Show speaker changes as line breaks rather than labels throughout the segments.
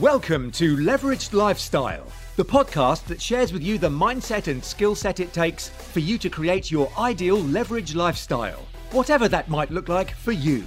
Welcome to Leveraged Lifestyle, the podcast that shares with you the mindset and skill set it takes for you to create your ideal leveraged lifestyle, whatever that might look like for you.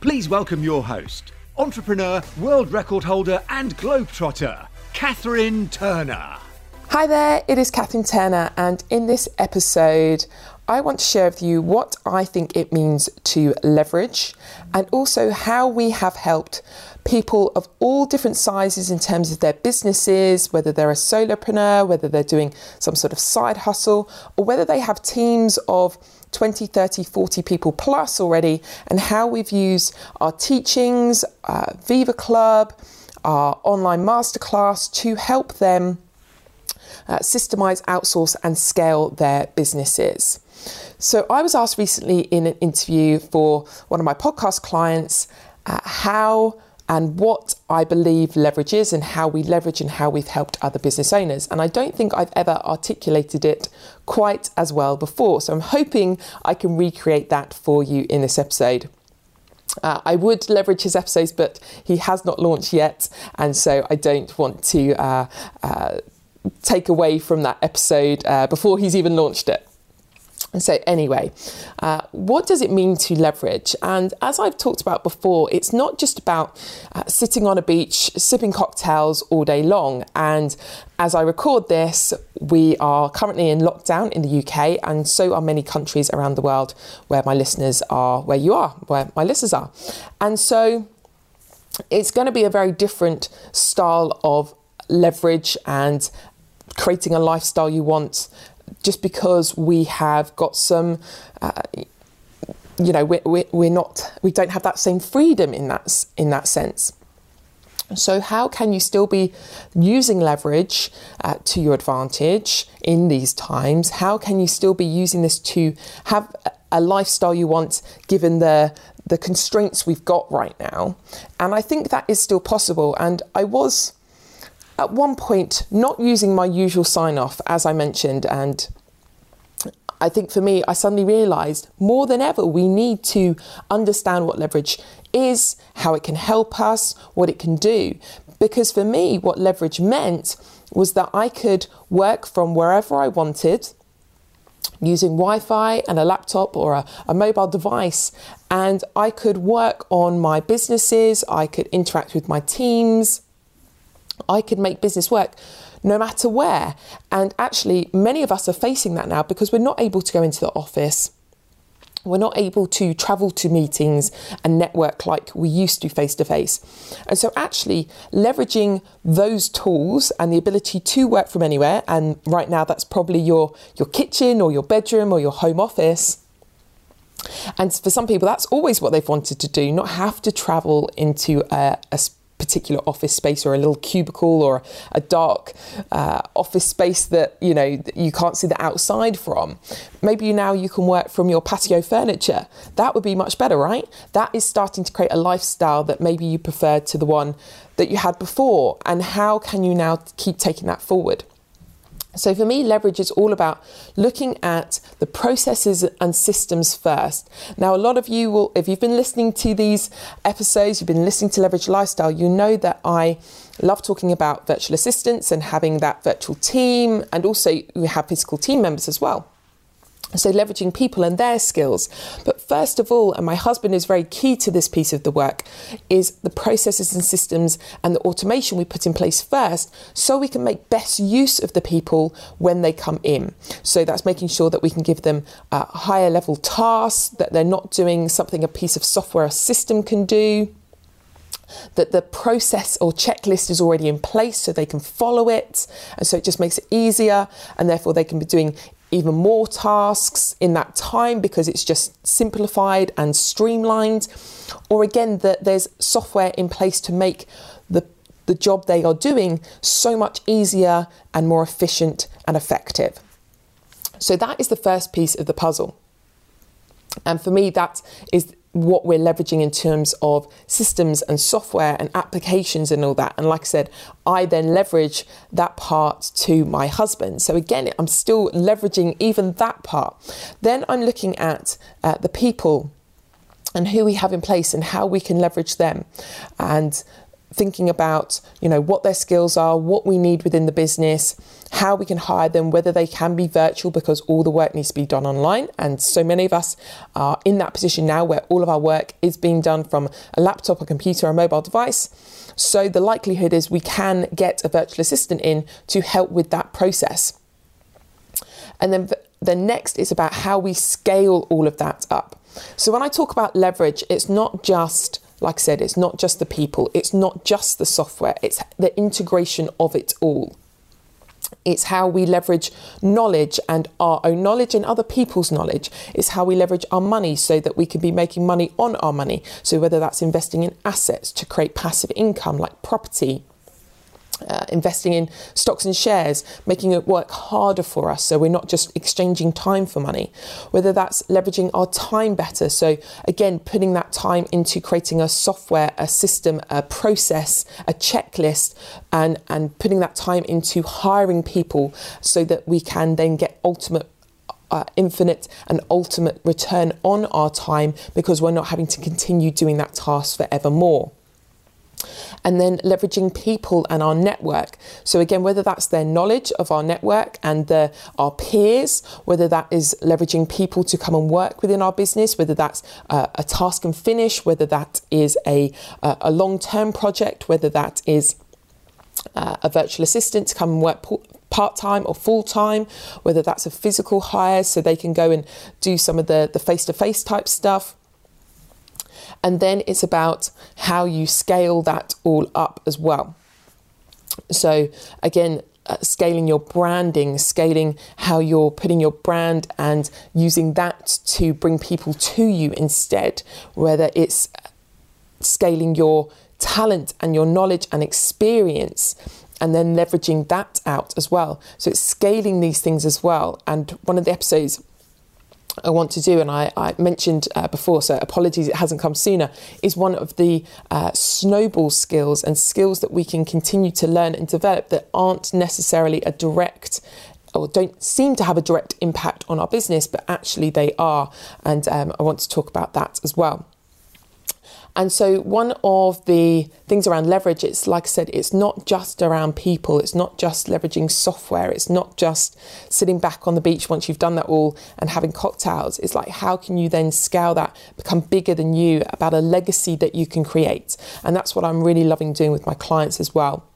Please welcome your host, entrepreneur, world record holder, and globetrotter, Catherine Turner.
Hi there, it is Catherine Turner, and in this episode, I want to share with you what I think it means to leverage and also how we have helped people of all different sizes in terms of their businesses, whether they're a solopreneur, whether they're doing some sort of side hustle, or whether they have teams of 20, 30, 40 people plus already, and how we've used our teachings, uh, Viva Club, our online masterclass to help them uh, systemize, outsource, and scale their businesses. So, I was asked recently in an interview for one of my podcast clients uh, how and what I believe leverage is and how we leverage and how we've helped other business owners. And I don't think I've ever articulated it quite as well before. So I'm hoping I can recreate that for you in this episode. Uh, I would leverage his episodes, but he has not launched yet, and so I don't want to uh, uh, take away from that episode uh, before he's even launched it. So, anyway, uh, what does it mean to leverage? And as I've talked about before, it's not just about uh, sitting on a beach, sipping cocktails all day long. And as I record this, we are currently in lockdown in the UK, and so are many countries around the world where my listeners are, where you are, where my listeners are. And so, it's going to be a very different style of leverage and creating a lifestyle you want just because we have got some. Uh, you know, we're, we're, we're not, we don't have that same freedom in that, in that sense. So, how can you still be using leverage uh, to your advantage in these times? How can you still be using this to have a lifestyle you want given the the constraints we've got right now? And I think that is still possible. And I was at one point not using my usual sign off, as I mentioned, and I think for me, I suddenly realized more than ever, we need to understand what leverage is, how it can help us, what it can do. Because for me, what leverage meant was that I could work from wherever I wanted using Wi Fi and a laptop or a, a, mobile device, and I could work on my businesses, I could interact with my teams, I could make business work no matter where. And actually, many of us are facing that now because we're not able to go into the office. We're not able to travel to meetings and network like we used to face to face. And so, actually, leveraging those tools and the ability to work from anywhere, and right now that's probably your, your kitchen or your bedroom or your home office. And for some people, that's always what they've wanted to do, not have to travel into a, a particular office space or a little cubicle or a dark uh, office space that you know you can't see the outside from. Maybe now you can work from your patio furniture. That would be much better right? That is starting to create a lifestyle that maybe you prefer to the one that you had before. And how can you now keep taking that forward so for me, leverage is all about looking at the processes and systems first. Now, a lot of you will, if you've been listening to these episodes, you've been listening to Leverage Lifestyle, you know that I love talking about virtual assistants and having that virtual team, and also we have physical team members as well. So, leveraging people and their skills. But first of all, and my husband is very key to this piece of the work, is the processes and systems and the automation we put in place first so we can make best use of the people when they come in. So, that's making sure that we can give them uh, higher level tasks, that they're not doing something a piece of software or system can do that the process or checklist is already in place so they can follow it. And so it just makes it easier, and therefore they can be doing even more tasks in that time because it's just simplified and streamlined. Or again, that there's software in place to make the, the job they are doing so much easier and more efficient and effective. So that is the first piece of the puzzle. And for me, that is what we're leveraging in terms of systems and software and applications and all that. And like I said, I then leverage that part to my husband. So again, I'm still leveraging even that part. Then I'm looking at uh, the people and who we have in place and how we can leverage them. And thinking about you know what their skills are what we need within the business how we can hire them whether they can be virtual because all the work needs to be done online. And so many of us are in that position now where all of our work is being done from a laptop a computer a mobile device. So the likelihood is we can get a virtual assistant in to help with that process. And then the next is about how we scale all of that up. So when i talk about leverage it's not just like I said, it's not just the people, it's not just the software, it's the integration of it all. It's how we leverage knowledge and our own knowledge and other people's knowledge. It's how we leverage our money so that we can be making money on our money. So, whether that's investing in assets to create passive income like property, uh, investing in stocks and shares, making it work harder for us so we're not just exchanging time for money, whether that's leveraging our time better. So, again, putting that time into creating a software, a system, a process, a checklist, and, and putting that time into hiring people so that we can then get ultimate uh, infinite and ultimate return on our time because we're not having to continue doing that task forevermore and then leveraging people and our network. So again, whether that's their knowledge of our network and the, our peers, whether that is leveraging people to come and work within our business, whether that's uh, a task and finish, whether that is a, a long-term project, whether that is uh, a virtual assistant to come and work part time or full time, whether that's a physical hire so they can go and do some of the face to face type stuff. And then it's about how you scale that all up as well. So, again, uh, scaling your branding, scaling how you're putting your brand and using that to bring people to you instead, whether it's scaling your talent and your knowledge and experience and then leveraging that out as well. So it's scaling these things as well. And one of the episodes I want to do, and I, I mentioned uh, before, so apologies it hasn't come sooner, is one of the uh, snowball skills and skills that we can continue to learn and develop that aren't necessarily a direct or don't seem to have a direct impact on our business, but actually they are. And um, I want to talk about that as well. And so, one of the things around leverage, it's like I said, it's not just around people, it's not just leveraging software, it's not just sitting back on the beach once you've done that all and having cocktails. It's like, how can you then scale that, become bigger than you, about a legacy that you can create? And that's what I'm really loving doing with my clients as well.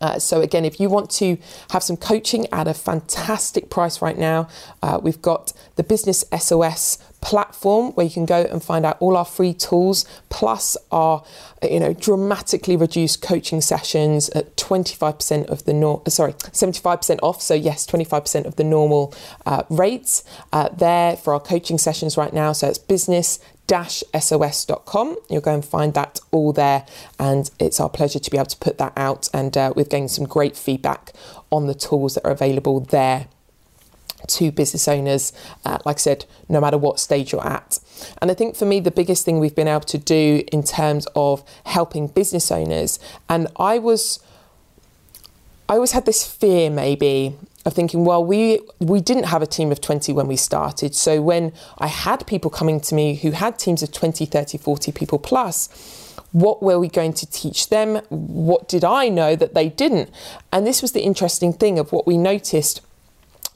Uh, so again, if you want to have some coaching at a fantastic price right now, uh, we've got the Business SOS platform where you can go and find out all our free tools plus our you know dramatically reduced coaching sessions at 25% of the nor- sorry 75% off. So yes 25% of the normal uh, rates uh, there for our coaching sessions right now. So it's business sos.com. You'll go and find that all there, and it's our pleasure to be able to put that out. And uh, we've gained some great feedback on the tools that are available there to business owners, uh, like I said, no matter what stage you're at. And I think for me, the biggest thing we've been able to do in terms of helping business owners, and I was, I always had this fear maybe of thinking, well, we we didn't have a team of 20 when we started. So when I had people coming to me who had teams of 20, 30, 40 people plus, what were we going to teach them? What did I know that they didn't? And this was the interesting thing of what we noticed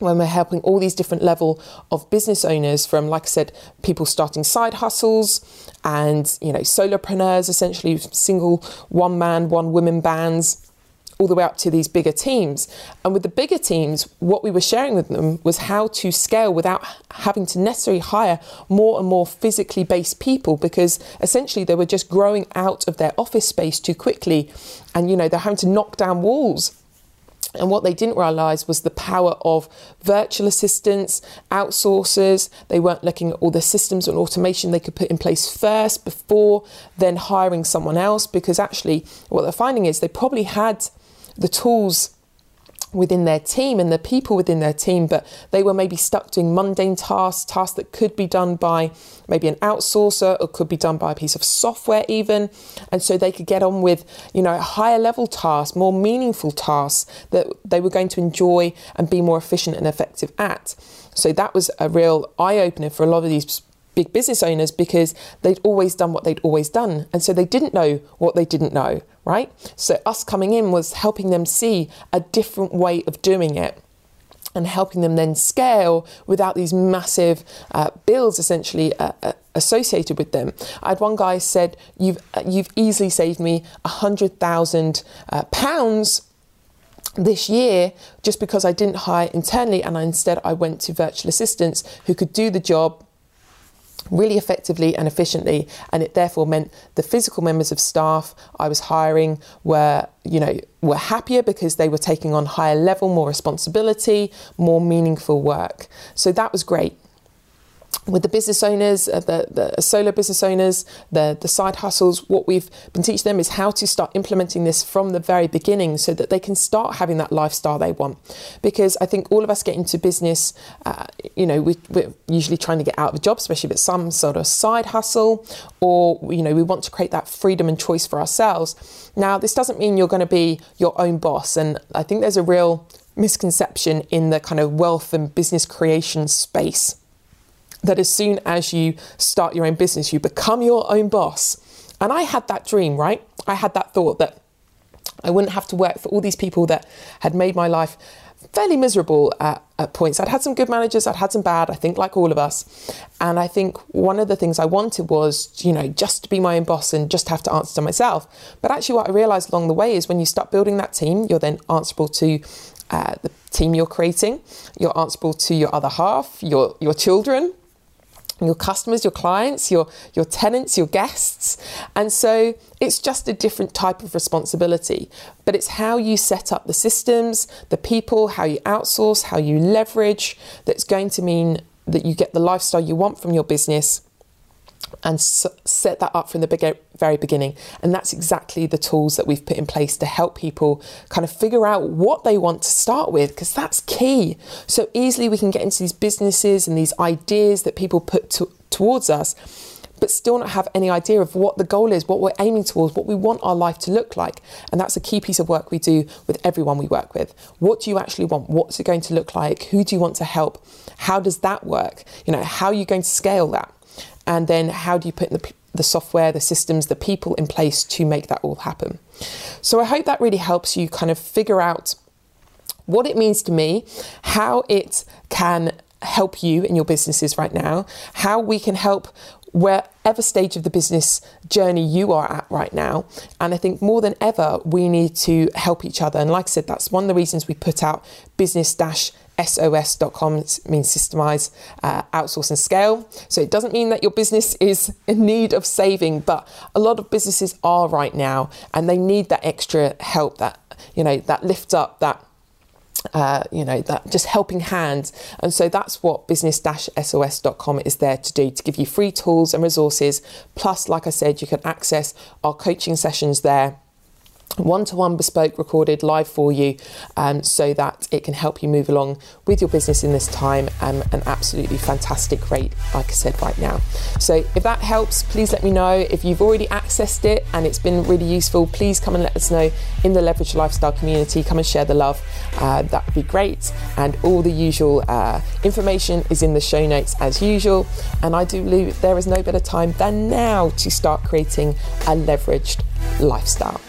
when we're helping all these different level of business owners from like i said people starting side hustles and you know solopreneurs essentially single one man one woman bands all the way up to these bigger teams. And with the bigger teams, what we were sharing with them was how to scale without having to necessarily hire more and more physically based people because essentially they were just growing out of their office space too quickly. And, you know, they're having to knock down walls. And what they didn't realize was the power of virtual assistants, outsourcers. They weren't looking at all the systems and automation they could put in place first before then hiring someone else. Because actually, what they're finding is they probably had the tools within their team and the people within their team, but they were maybe stuck doing mundane tasks, tasks that could be done by maybe an outsourcer or could be done by a piece of software even. And so they could get on with, you know, higher level tasks, more meaningful tasks that they were going to enjoy and be more efficient and effective at. So that was a real eye opener for a lot of these big business owners because they'd always done what they'd always done. And so they didn't know what they didn't know, right? So us coming in was helping them see a different way of doing it and helping them then scale without these massive uh, bills essentially uh, uh, associated with them. I had one guy said, "You've uh, you've easily saved me a hundred thousand uh, pounds." This year, just because I didn't hire internally and I, instead I went to virtual assistants who could do the job really effectively and efficiently and it therefore meant the physical members of staff I was hiring were you know were happier because they were taking on higher level more responsibility more meaningful work. So that was great with the business owners, uh, the, the solo business owners, the, the side hustles, what we've been teaching them is how to start implementing this from the very beginning so that they can start having that lifestyle they want. Because I think all of us get into business, uh, you know, we, we're usually trying to get out of a job, especially if it's some sort of side hustle, or, you know, we want to create that freedom and choice for ourselves. Now, this doesn't mean you're going to be your own boss. And I think there's a real misconception in the kind of wealth and business creation space that as soon as you start your own business, you become your own boss. And I had that dream, right? I had that thought that I wouldn't have to work for all these people that had made my life fairly miserable at, at, points. I'd had some good managers, I'd had some bad, I think, like all of us. And I think one of the things I wanted was, you know, just to be my own boss and just have to answer to myself. But actually, what I realized along the way is when you start building that team, you're then answerable to uh, the team you're creating, you're answerable to your other half, your, your children, your customers, your clients, your, your tenants, your guests. And so it's just a different type of responsibility. But it's how you set up the systems, the people, how you outsource, how you leverage that's going to mean that you get the lifestyle you want from your business and set that up from the very beginning. And that's exactly the tools that we've put in place to help people kind of figure out what they want to start with, because that's key. So easily we can get into these businesses and these ideas that people put to, towards us, but still not have any idea of what the goal is, what we're aiming towards, what we want our life to look like. And that's a key piece of work we do with everyone we work with. What do you actually want? What's it going to look like? Who do you want to help? How does that work? You know, how are you going to scale that? And then how do you put the, the software, the systems, the people in place to make that all happen. So I hope that really helps you kind of figure out what it means to me, how it can help you in your businesses right now, how we can help wherever stage of the business journey you are at right now. And I think more than ever, we need to help each other. And like I said, that's one of the reasons we put out business dash sos.com means systemize, uh, outsource, and scale. So it doesn't mean that your business is in need of saving, but a lot of businesses are right now, and they need that extra help, that you know, that lift up, that uh, you know, that just helping hand. And so that's what business-sos.com is there to do, to give you free tools and resources. Plus, like I said, you can access our coaching sessions there one to one bespoke recorded live for you um, so that it can help you move along with your business in this time um, an absolutely fantastic rate like I said right now. So if that helps please let me know. If you've already accessed it and it's been really useful please come and let us know in the leverage lifestyle community. Come and share the love. Uh, that would be great. And all the usual uh, information is in the show notes as usual. And I do believe there is no better time than now to start creating a leveraged lifestyle